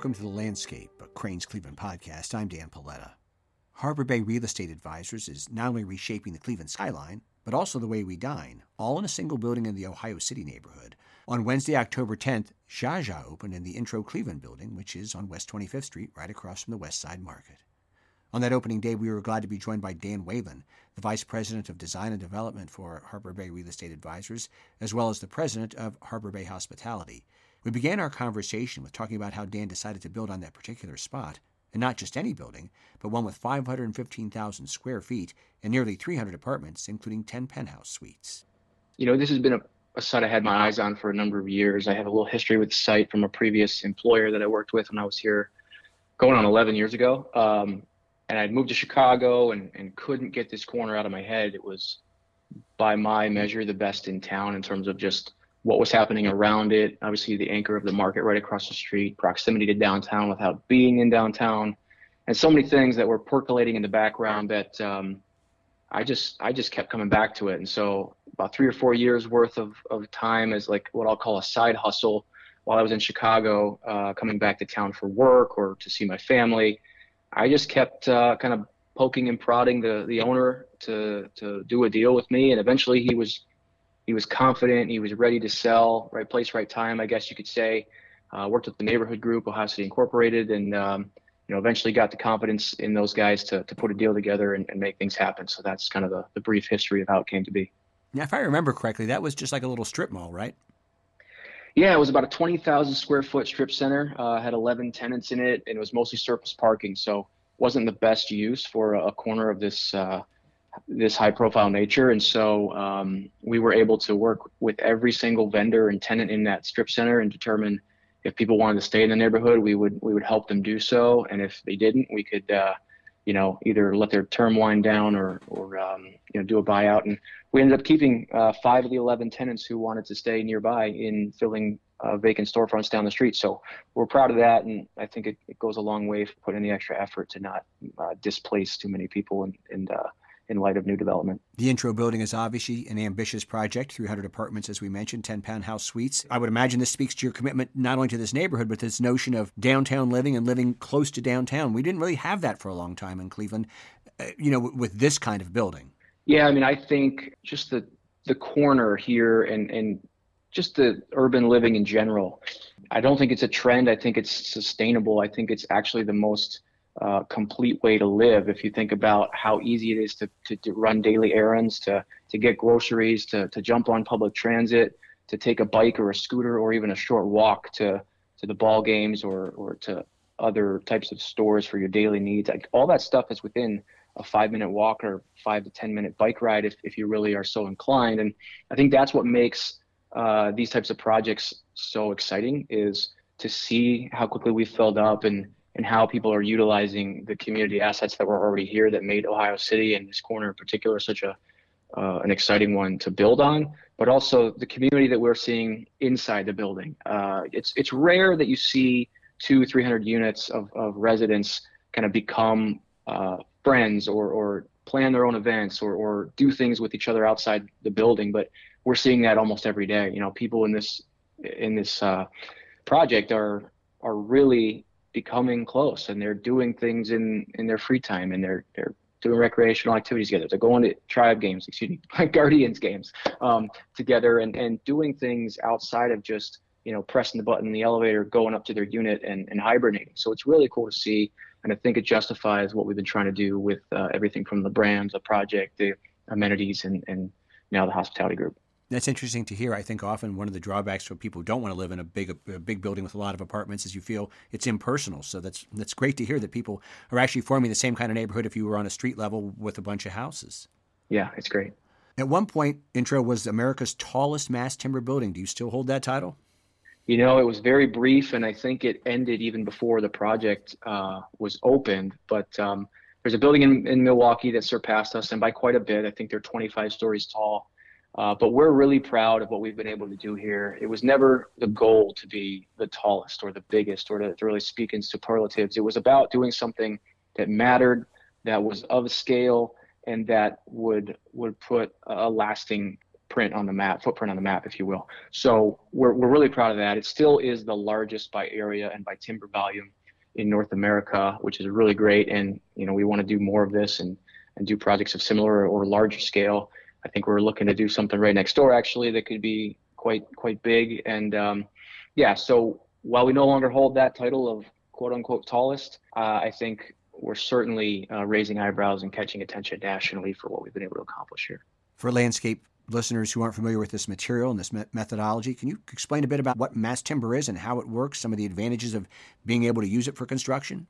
Welcome to The Landscape, a Crain's Cleveland podcast. I'm Dan Polletta. Harbor Bay Real Estate Advisors is not only reshaping the Cleveland skyline, but also the way we dine, all in a single building in the Ohio City neighborhood. On Wednesday, October 10th, Jaja opened in the Intro Cleveland building, which is on West 25th Street, right across from the West Side Market. On that opening day, we were glad to be joined by Dan Whalen, the Vice President of Design and Development for Harbor Bay Real Estate Advisors, as well as the President of Harbor Bay Hospitality. We began our conversation with talking about how Dan decided to build on that particular spot, and not just any building, but one with 515,000 square feet and nearly 300 apartments, including 10 penthouse suites. You know, this has been a, a site I had my eyes on for a number of years. I have a little history with the site from a previous employer that I worked with when I was here going on 11 years ago. Um, and I'd moved to Chicago and, and couldn't get this corner out of my head. It was, by my measure, the best in town in terms of just what was happening around it. Obviously, the anchor of the market right across the street, proximity to downtown without being in downtown, and so many things that were percolating in the background that um, I just I just kept coming back to it. And so about three or four years worth of, of time as like what I'll call a side hustle while I was in Chicago, uh, coming back to town for work or to see my family. I just kept uh, kind of poking and prodding the the owner to to do a deal with me, and eventually he was he was confident, he was ready to sell, right place, right time, I guess you could say. Uh, worked with the neighborhood group, Ohio City Incorporated, and um, you know eventually got the confidence in those guys to to put a deal together and, and make things happen. So that's kind of the, the brief history of how it came to be. Now, if I remember correctly, that was just like a little strip mall, right? Yeah, it was about a 20,000 square foot strip center. Uh, had 11 tenants in it, and it was mostly surface parking. So wasn't the best use for a, a corner of this uh, this high profile nature. And so um, we were able to work with every single vendor and tenant in that strip center and determine if people wanted to stay in the neighborhood, we would we would help them do so. And if they didn't, we could. Uh, you know, either let their term wind down or, or um, you know, do a buyout. And we ended up keeping uh, five of the 11 tenants who wanted to stay nearby in filling uh, vacant storefronts down the street. So we're proud of that, and I think it, it goes a long way for putting the extra effort to not uh, displace too many people and, and uh, in light of new development. The intro building is obviously an ambitious project 300 apartments, as we mentioned, 10 penthouse suites. I would imagine this speaks to your commitment not only to this neighborhood, but this notion of downtown living and living close to downtown. We didn't really have that for a long time in Cleveland, uh, you know, with this kind of building. Yeah, I mean, I think just the the corner here and and just the urban living in general. I don't think it's a trend. I think it's sustainable. I think it's actually the most uh, complete way to live. If you think about how easy it is to, to, to, run daily errands, to, to get groceries, to, to jump on public transit, to take a bike or a scooter or even a short walk to, to the ball games or, or to other types of stores for your daily needs. Like all that stuff is within a five minute walk or five to 10 minute bike ride if, if you really are so inclined. And I think that's what makes uh, these types of projects so exciting is to see how quickly we filled up and and how people are utilizing the community assets that were already here that made Ohio City and this corner in particular such a uh, an exciting one to build on, but also the community that we're seeing inside the building. Uh, it's it's rare that you see two, three hundred units of, of residents kind of become uh, friends or or plan their own events or or do things with each other outside the building. But we're seeing that almost every day. You know, people in this in this uh, project are are really becoming close and they're doing things in in their free time and they're they're doing recreational activities together. They're going to tribe games excuse me guardians games um, together and and doing things outside of just you know pressing the button in the elevator going up to their unit and, and hibernating. So it's really cool to see and i think it justifies what we've been trying to do with uh, everything from the brands the project the amenities and and now the hospitality group that's interesting to hear. I think often one of the drawbacks for people who don't want to live in a big a big building with a lot of apartments is you feel it's impersonal. So that's that's great to hear that people are actually forming the same kind of neighborhood if you were on a street level with a bunch of houses. Yeah, it's great. At one point, Intro was America's tallest mass timber building. Do you still hold that title? You know, it was very brief, and I think it ended even before the project uh, was opened. But um, there's a building in, in Milwaukee that surpassed us, and by quite a bit. I think they're 25 stories tall. Uh, but we're really proud of what we've been able to do here. It was never the goal to be the tallest or the biggest or to, to really speak in superlatives. It was about doing something that mattered, that was of scale, and that would would put a lasting print on the map, footprint on the map, if you will. So we're, we're really proud of that. It still is the largest by area and by timber volume in North America, which is really great. And, you know, we want to do more of this and, and do projects of similar or larger scale. I think we're looking to do something right next door actually that could be quite, quite big. And um, yeah, so while we no longer hold that title of quote unquote tallest, uh, I think we're certainly uh, raising eyebrows and catching attention nationally for what we've been able to accomplish here. For landscape listeners who aren't familiar with this material and this me- methodology, can you explain a bit about what mass timber is and how it works, some of the advantages of being able to use it for construction?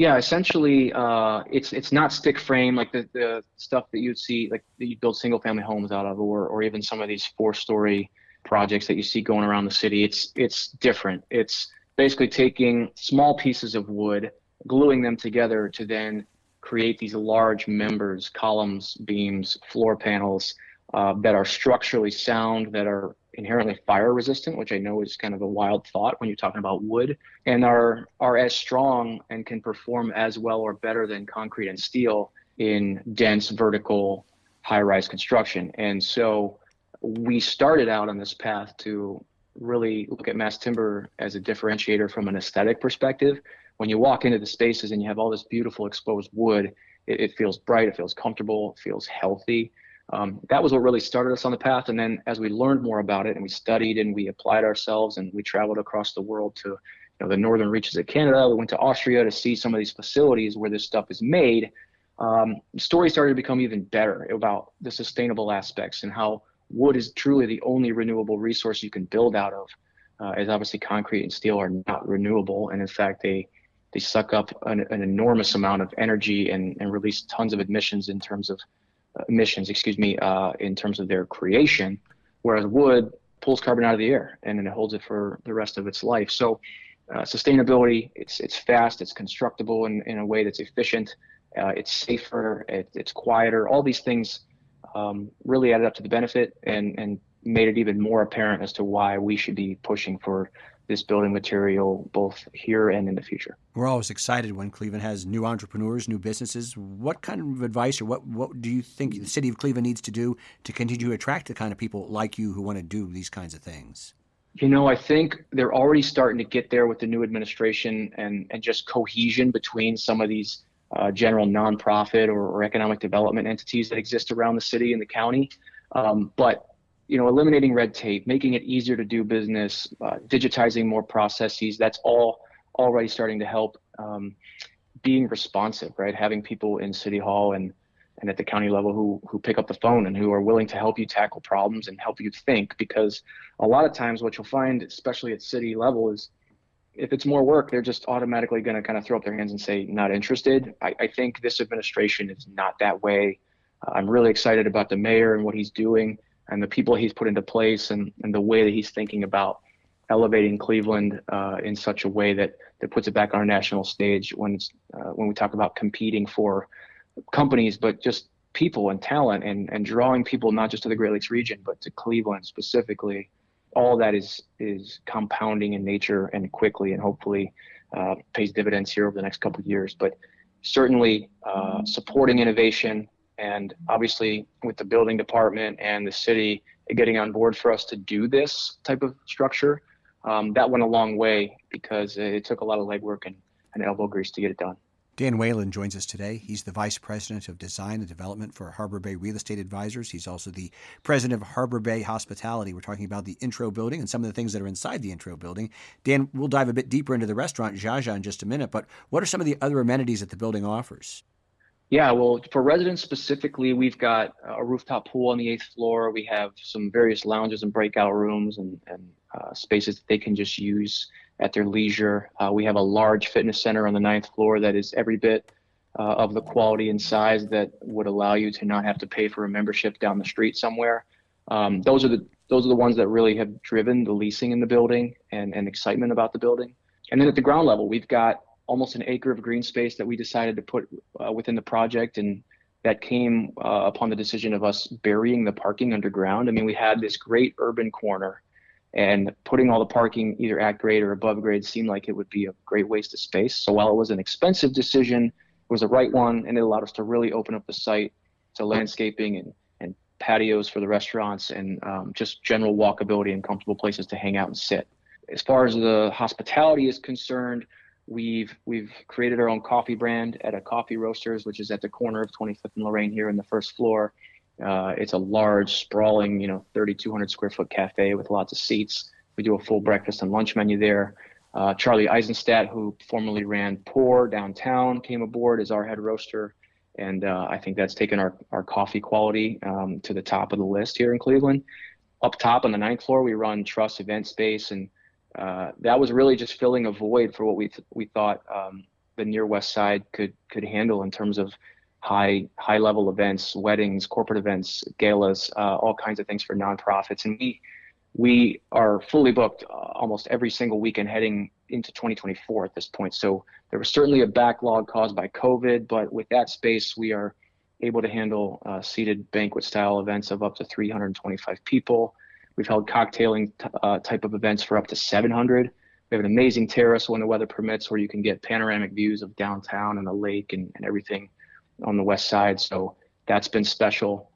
Yeah, essentially, uh, it's it's not stick frame like the, the stuff that you'd see like that you build single family homes out of, or or even some of these four story projects that you see going around the city. It's it's different. It's basically taking small pieces of wood, gluing them together to then create these large members, columns, beams, floor panels uh, that are structurally sound, that are inherently fire resistant, which I know is kind of a wild thought when you're talking about wood, and are are as strong and can perform as well or better than concrete and steel in dense vertical high-rise construction. And so we started out on this path to really look at mass timber as a differentiator from an aesthetic perspective. When you walk into the spaces and you have all this beautiful exposed wood, it, it feels bright, it feels comfortable, it feels healthy um, that was what really started us on the path. And then as we learned more about it and we studied and we applied ourselves and we traveled across the world to you know, the northern reaches of Canada, we went to Austria to see some of these facilities where this stuff is made. Um, story started to become even better about the sustainable aspects and how wood is truly the only renewable resource you can build out of, uh, as obviously concrete and steel are not renewable. And in fact, they they suck up an, an enormous amount of energy and, and release tons of emissions in terms of emissions, excuse me, uh, in terms of their creation, whereas wood pulls carbon out of the air and then it holds it for the rest of its life. So uh, sustainability, it's it's fast, it's constructible in, in a way that's efficient, uh, it's safer, it, it's quieter. All these things um, really added up to the benefit and and made it even more apparent as to why we should be pushing for this building material both here and in the future. We're always excited when Cleveland has new entrepreneurs, new businesses. What kind of advice or what, what do you think the city of Cleveland needs to do to continue to attract the kind of people like you who want to do these kinds of things? You know, I think they're already starting to get there with the new administration and, and just cohesion between some of these uh, general nonprofit or, or economic development entities that exist around the city and the county. Um, but you know, eliminating red tape, making it easier to do business, uh, digitizing more processes. That's all already starting to help. Um, being responsive, right? Having people in City Hall and and at the county level who who pick up the phone and who are willing to help you tackle problems and help you think. Because a lot of times, what you'll find, especially at city level, is if it's more work, they're just automatically going to kind of throw up their hands and say not interested. I, I think this administration is not that way. Uh, I'm really excited about the mayor and what he's doing and the people he's put into place and, and the way that he's thinking about elevating Cleveland uh, in such a way that, that puts it back on our national stage when it's uh, when we talk about competing for companies, but just people and talent and, and drawing people not just to the Great Lakes region, but to Cleveland specifically. All that is is compounding in nature and quickly, and hopefully uh, pays dividends here over the next couple of years. But certainly uh, supporting innovation, and obviously, with the building department and the city getting on board for us to do this type of structure, um, that went a long way because it took a lot of legwork and, and elbow grease to get it done. Dan Whalen joins us today. He's the Vice President of Design and Development for Harbor Bay Real Estate Advisors. He's also the President of Harbor Bay Hospitality. We're talking about the intro building and some of the things that are inside the intro building. Dan, we'll dive a bit deeper into the restaurant, Jaja, in just a minute, but what are some of the other amenities that the building offers? Yeah, well, for residents specifically, we've got a rooftop pool on the eighth floor. We have some various lounges and breakout rooms and, and uh, spaces that they can just use at their leisure. Uh, we have a large fitness center on the ninth floor that is every bit uh, of the quality and size that would allow you to not have to pay for a membership down the street somewhere. Um, those are the those are the ones that really have driven the leasing in the building and, and excitement about the building. And then at the ground level, we've got almost an acre of green space that we decided to put uh, within the project and that came uh, upon the decision of us burying the parking underground. I mean, we had this great urban corner, and putting all the parking either at grade or above grade seemed like it would be a great waste of space. So while it was an expensive decision, it was the right one, and it allowed us to really open up the site to landscaping and, and patios for the restaurants, and um, just general walkability and comfortable places to hang out and sit. As far as the hospitality is concerned, we've we've created our own coffee brand at a coffee roasters, which is at the corner of 25th and Lorain here in the first floor. Uh, it's a large, sprawling, you know, 3,200 square foot cafe with lots of seats. We do a full breakfast and lunch menu there. Uh, Charlie Eisenstadt, who formerly ran Pour downtown, came aboard as our head roaster, and uh, I think that's taken our our coffee quality um, to the top of the list here in Cleveland. Up top on the ninth floor, we run Trust Event Space, and uh, that was really just filling a void for what we th- we thought um, the near west side could could handle in terms of high high level events, weddings, corporate events, galas, uh, all kinds of things for nonprofits, and we we are fully booked uh, almost every single weekend heading into 2024 at this point. So there was certainly a backlog caused by COVID, but with that space, we are able to handle uh, seated banquet style events of up to 325 people. We've held cocktailing uh, type of events for up to 700. We have an amazing terrace when the weather permits where you can get panoramic views of downtown and the lake and, and everything on the west side. So that's been special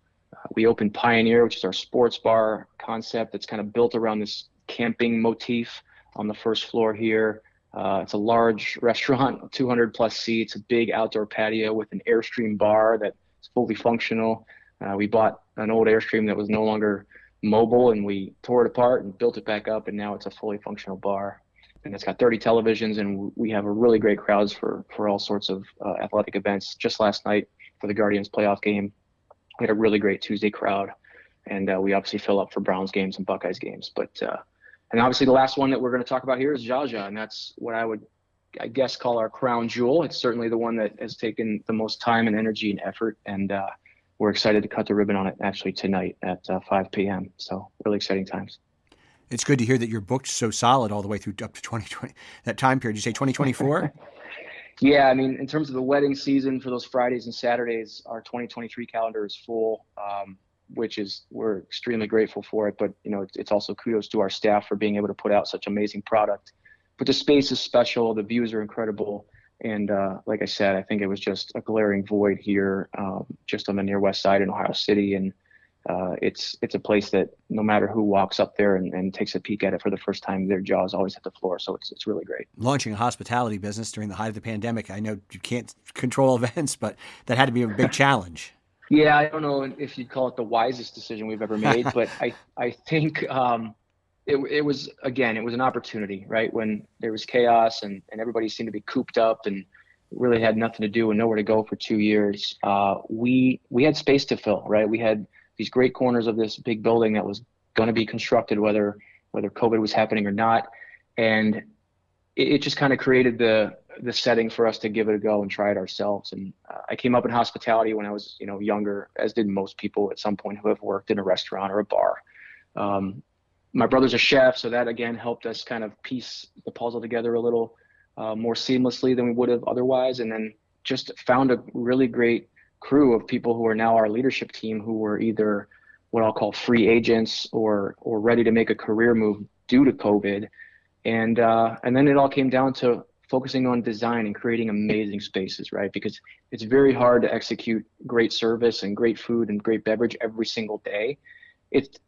we opened Pioneer, which is our sports bar concept that's kind of built around this camping motif on the first floor here. Uh, it's a large restaurant, 200 plus seats, a big outdoor patio with an Airstream bar that's fully functional. Uh, we bought an old Airstream that was no longer mobile and we tore it apart and built it back up, and now it's a fully functional bar. And it's got 30 televisions, and we have a really great crowds for, for all sorts of uh, athletic events. Just last night for the Guardians playoff game, we had a really great Tuesday crowd, and uh, we obviously fill up for Browns games and Buckeyes games. But uh, and obviously the last one that we're going to talk about here is Jaja, and that's what I would, I guess, call our crown jewel. It's certainly the one that has taken the most time and energy and effort, and uh, we're excited to cut the ribbon on it actually tonight at uh, 5 p.m. So really exciting times. It's good to hear that you're booked so solid all the way through up to 2020. That time period, you say 2024? Yeah, I mean, in terms of the wedding season for those Fridays and Saturdays, our 2023 calendar is full, um, which is we're extremely grateful for it. But you know, it's, it's also kudos to our staff for being able to put out such amazing product. But the space is special, the views are incredible, and uh, like I said, I think it was just a glaring void here, um, just on the near west side in Ohio City, and uh, it's it's a place that no matter who walks up there and, and, takes a peek at it for the first time, their jaws always hit the floor. So it's it's really great. Launching a hospitality business during the height of the pandemic, I know you can't control events, but that had to be a big challenge. Yeah, I don't know if you'd call it the wisest decision we've ever made, but I I think um, it it was again it was an opportunity, right? When there was chaos and and everybody seemed to be cooped up and really had nothing to do and nowhere to go for two years. Uh, we we had space to fill, right? We had these great corners of this big building that was going to be constructed, whether whether COVID was happening or not, and it, it just kind of created the the setting for us to give it a go and try it ourselves. And uh, I came up in hospitality when I was you know younger, as did most people at some point who have worked in a restaurant or a bar. Um, my brother's a chef, so that again helped us kind of piece the puzzle together a little uh, more seamlessly than we would have otherwise. And then just found a really great crew of people who are now our leadership team who were either what I'll call free agents or or ready to make a career move due to COVID, and uh, and then it all came down to focusing on design and creating amazing spaces, right? Because it's very hard to execute great service and great food and great beverage every single day. It's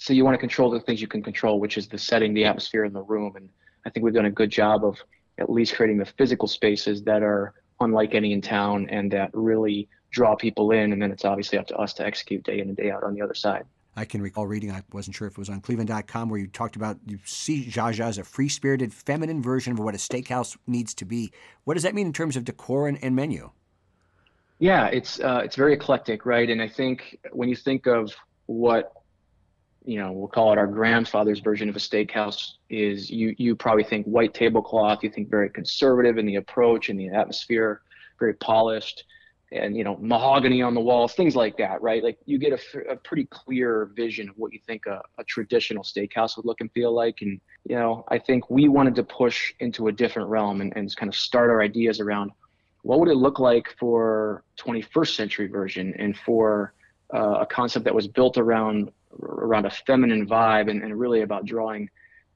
so you want to control the things you can control, which is the setting, the atmosphere in the room, and I think we've done a good job of at least creating the physical spaces that are unlike any in town and that really draw people in, and then it's obviously up to us to execute day in and day out on the other side. I can recall reading, I wasn't sure if it was on cleveland.com, where you talked about you see Jaja as a free spirited, feminine version of what a steakhouse needs to be. What does that mean in terms of decor and, and menu? Yeah, it's uh, it's very eclectic, right? And I think when you think of what you know, we'll call it our grandfather's version of a steakhouse is you you probably think white tablecloth, you think very conservative in the approach and the atmosphere, very polished and you know mahogany on the walls things like that right? Like you get a, a pretty clear vision of what you think a, a, traditional steakhouse would look and feel like and you know i think we wanted to push into a different realm and, and kind of start our ideas around what would it look like for 21st century version and for uh, a concept that was built around around a feminine vibe and, and really about drawing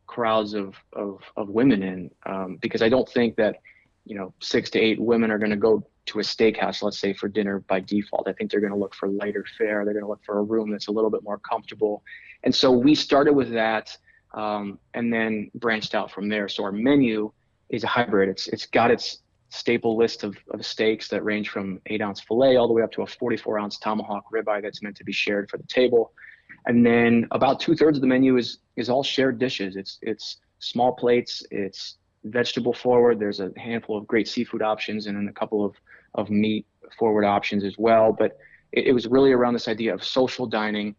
crowds of, of, of women in um, because i don't think that you know six to eight women are going to go to a steakhouse, let's say for dinner by default. I think they're going to look for lighter fare. They're going to look for a room that's a little bit more comfortable. And so we started with that um, and then branched out from there. So our menu is a hybrid. It's it's got its staple list of, of steaks that range from eight ounce filet all the way up to a 44 ounce tomahawk ribeye that's meant to be shared for the table. And then about two thirds of the menu is is all shared dishes. It's it's small plates. It's vegetable forward. There's a handful of great seafood options and then a couple of of meat forward options as well. But it, it was really around this idea of social dining,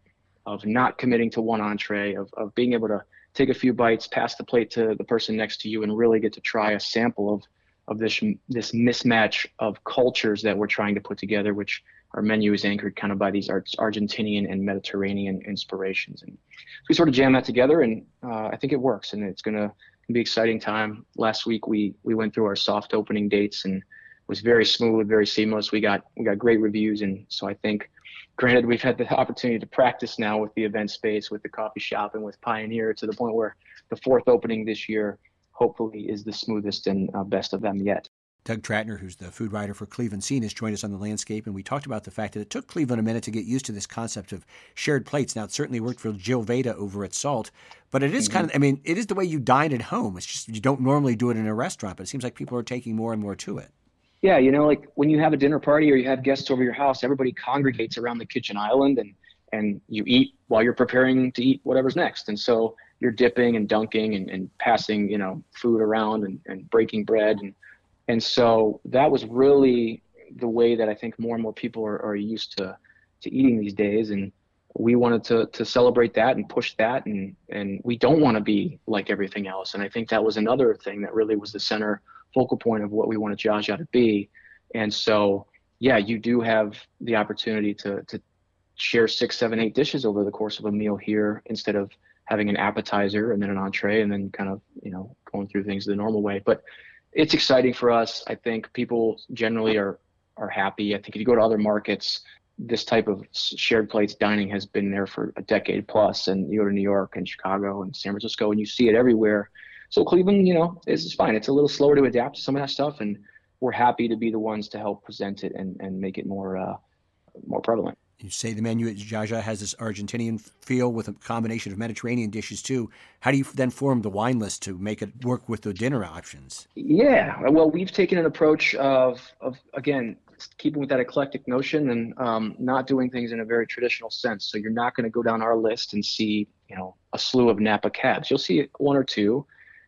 of not committing to one entree, of of being able to take a few bites, pass the plate to the person next to you, and really get to try a sample of of this this mismatch of cultures that we're trying to put together, which our menu is anchored kind of by these Argentinian and Mediterranean inspirations, and we sort of jam that together, and uh, I think it works, and it's gonna be exciting time. Last week we we went through our soft opening dates and was very smooth, very seamless. We got we got great reviews, and so I think, granted, we've had the opportunity to practice now with the event space, with the coffee shop, and with Pioneer to the point where the fourth opening this year hopefully is the smoothest and uh, best of them yet. Doug Trattner, who's the food writer for Cleveland Scene, has joined us on the landscape, and we talked about the fact that it took Cleveland a minute to get used to this concept of shared plates. Now, it certainly worked for Jill Vedaa over at Salt, but it is mm-hmm. kind of, I mean, it is the way you dine at home. It's just you don't normally do it in a restaurant, but it seems like people are taking more and more to it. Yeah, you know, like when you have a dinner party or you have guests over your house, everybody congregates around the kitchen island and and you eat while you're preparing to eat whatever's next. And so you're dipping and dunking and, and passing, you know, food around and, and breaking bread. And, and so that was really the way that I think more and more people are, are used to, to eating these days. And we wanted to, to celebrate that and push that. And, and we don't want to be like everything else. And I think that was another thing that really was the center focal point of what we wanted Jaja to be. And so, yeah, you do have the opportunity to, to share six, seven, eight dishes over the course of a meal here instead of having an appetizer and then an entree and then kind of you know going through things the normal way but it's exciting for us. I think people generally are are happy. I think if you go to other markets this type of shared plates dining has been there for a decade plus. and you go to new york and chicago and san francisco and you see it everywhere. So cleveland you know is fine. It's a little slower to adapt to some of that stuff and we're happy to be the ones to help present it and, and make it more uh, more prevalent you say the menu at Jaja has this Argentinian feel with a combination of Mediterranean dishes too. How do you then form the wine list to make it work with the dinner options? Yeah, well, we've taken an approach of, of again, keeping with that eclectic notion and um, not doing things in a very traditional sense. So you're not going to go down our list and see, you know, a slew of Napa cabs. You'll see one or two,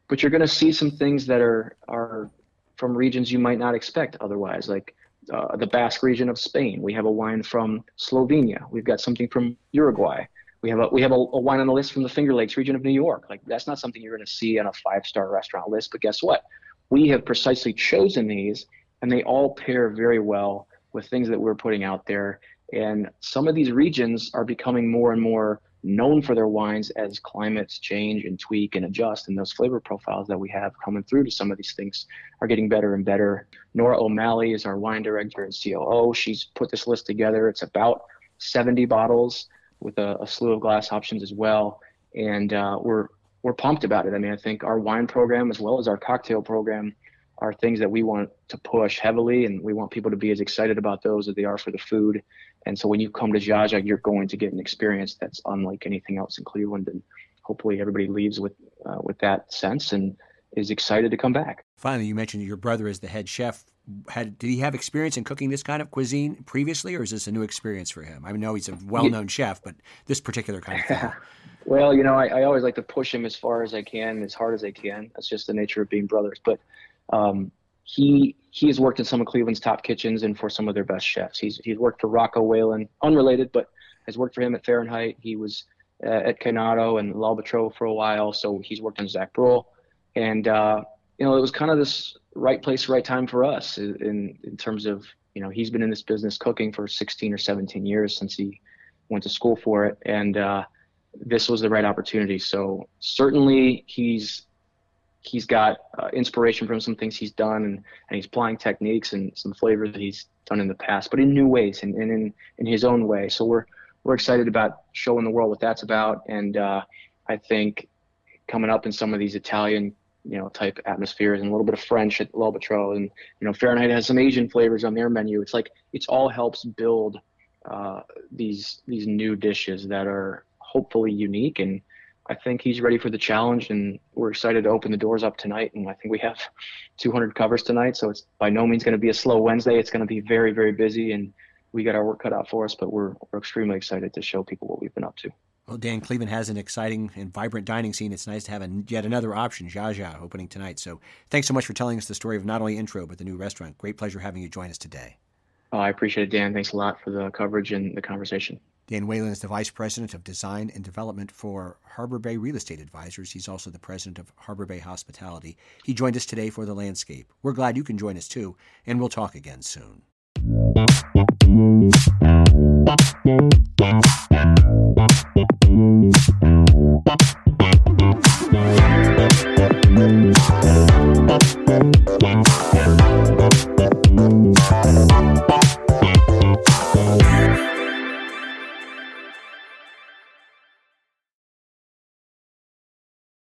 but you're going to see some things that are are from regions you might not expect otherwise, like uh, the Basque region of Spain. We have a wine from Slovenia. We've got something from Uruguay. We have a we have a, a, wine on the list from the Finger Lakes region of New York. Like that's not something you're going to see on a five star restaurant list. But guess what? We have precisely chosen these, and they all pair very well with things that we're putting out there. And some of these regions are becoming more and more known for their wines as climates change and tweak and adjust. And those flavor profiles that we have coming through to some of these things are getting better and better. Nora O'Malley is our wine director and COO. She's put this list together. It's about 70 bottles with a, a slew of glass options as well. And uh, we're we're pumped about it. I mean, I think our wine program as well as our cocktail program are things that we want to push heavily, and we want people to be as excited about those as they are for the food. And so when you come to Jaja, you're going to get an experience that's unlike anything else in Cleveland, and hopefully everybody leaves with uh, with that sense and is excited to come back. Finally, you mentioned your brother is the head chef. Had did he have experience in cooking this kind of cuisine previously, or is this a new experience for him? I know he's a well-known yeah. chef, but this particular kind of thing. well, you know, I, I, always like to push him as far as I can, as hard as I can. That's just the nature of being brothers. But um, he he has worked in some of Cleveland's top kitchens and for some of their best chefs. He's he's worked for Rocco Whalen, unrelated, but has worked for him at Fahrenheit. He was uh, at Chinato and L'Albatros for a while, so he's worked on Zack Bruell, and uh, you know it was kind of this right place, right time for us in in terms of you know he's been in this business cooking for 16 or 17 years since he went to school for it, and uh, this was the right opportunity. So certainly he's he's got uh, inspiration from some things he's done and, and he's applying techniques and some flavors that he's done in the past, but in new ways and, and in, in his own way. So we're, we're excited about showing the world what that's about. And uh, I think coming up in some of these Italian you know type atmospheres and a little bit of French at Le Bistro, and you know Fahrenheit has some Asian flavors on their menu. It's like it's all helps build uh, these these new dishes that are hopefully unique and I think he's ready for the challenge, and we're excited to open the doors up tonight. And I think we have 200 covers tonight, so it's by no means going to be a slow Wednesday. It's going to be very, very busy, and we got our work cut out for us. But we're we're extremely excited to show people what we've been up to. Well, Dan, Cleveland has an exciting and vibrant dining scene. It's nice to have yet another option, Jaja, opening tonight. So thanks so much for telling us the story of not only Intro, but the new restaurant. Great pleasure having you join us today. Oh, I appreciate it, Dan. Thanks a lot for the coverage and the conversation. Dan Whalen is the Vice President of Design and Development for Harbor Bay Real Estate Advisors. He's also the President of Harbor Bay Hospitality. He joined us today for The Landscape. We're glad you can join us too, and we'll talk again soon. Thank you.